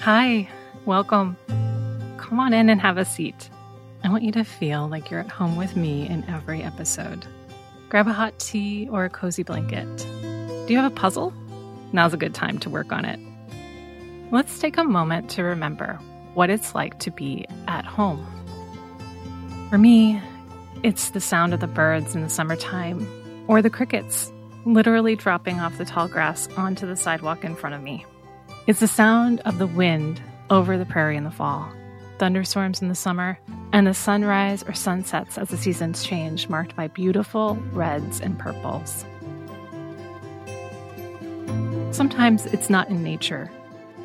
Hi, welcome. Come on in and have a seat. I want you to feel like you're at home with me in every episode. Grab a hot tea or a cozy blanket. Do you have a puzzle? Now's a good time to work on it. Let's take a moment to remember what it's like to be at home. For me, it's the sound of the birds in the summertime or the crickets literally dropping off the tall grass onto the sidewalk in front of me. It's the sound of the wind over the prairie in the fall, thunderstorms in the summer, and the sunrise or sunsets as the seasons change, marked by beautiful reds and purples. Sometimes it's not in nature,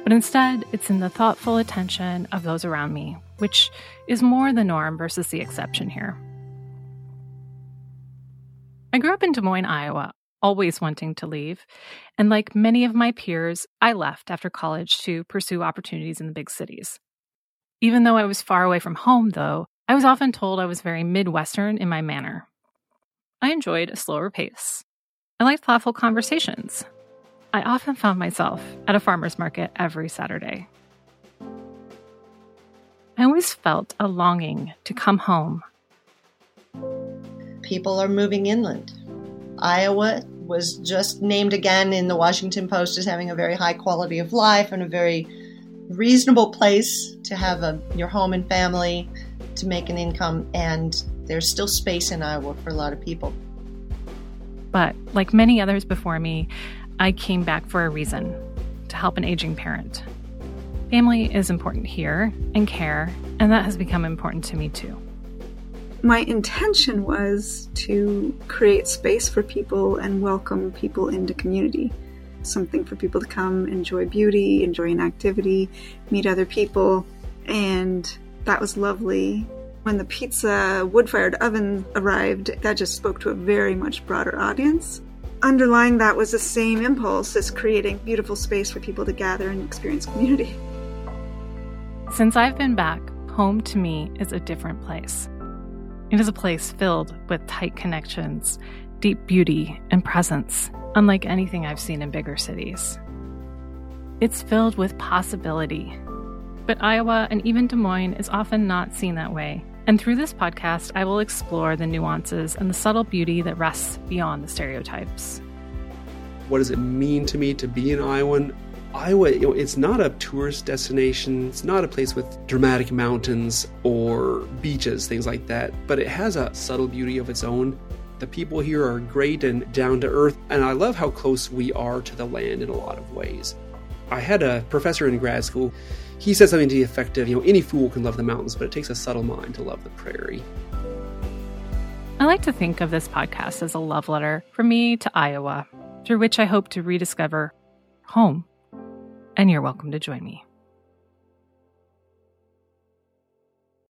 but instead it's in the thoughtful attention of those around me, which is more the norm versus the exception here. I grew up in Des Moines, Iowa, always wanting to leave. And like many of my peers, I left after college to pursue opportunities in the big cities. Even though I was far away from home, though, I was often told I was very Midwestern in my manner. I enjoyed a slower pace. I liked thoughtful conversations. I often found myself at a farmer's market every Saturday. I always felt a longing to come home. People are moving inland. Iowa was just named again in the Washington Post as having a very high quality of life and a very reasonable place to have a, your home and family, to make an income, and there's still space in Iowa for a lot of people. But like many others before me, I came back for a reason to help an aging parent. Family is important here and care, and that has become important to me too my intention was to create space for people and welcome people into community. Something for people to come enjoy beauty, enjoy an activity, meet other people. And that was lovely. When the pizza wood fired oven arrived, that just spoke to a very much broader audience. Underlying that was the same impulse as creating beautiful space for people to gather and experience community. Since I've been back, home to me is a different place. It is a place filled with tight connections, deep beauty, and presence, unlike anything I've seen in bigger cities. It's filled with possibility. But Iowa and even Des Moines is often not seen that way. And through this podcast, I will explore the nuances and the subtle beauty that rests beyond the stereotypes. What does it mean to me to be an Iowan? Iowa, it's not a tourist destination. It's not a place with dramatic mountains or beaches, things like that, but it has a subtle beauty of its own. The people here are great and down to earth, and I love how close we are to the land in a lot of ways. I had a professor in grad school. He said something to the effect of, you know, any fool can love the mountains, but it takes a subtle mind to love the prairie. I like to think of this podcast as a love letter from me to Iowa, through which I hope to rediscover home and you're welcome to join me.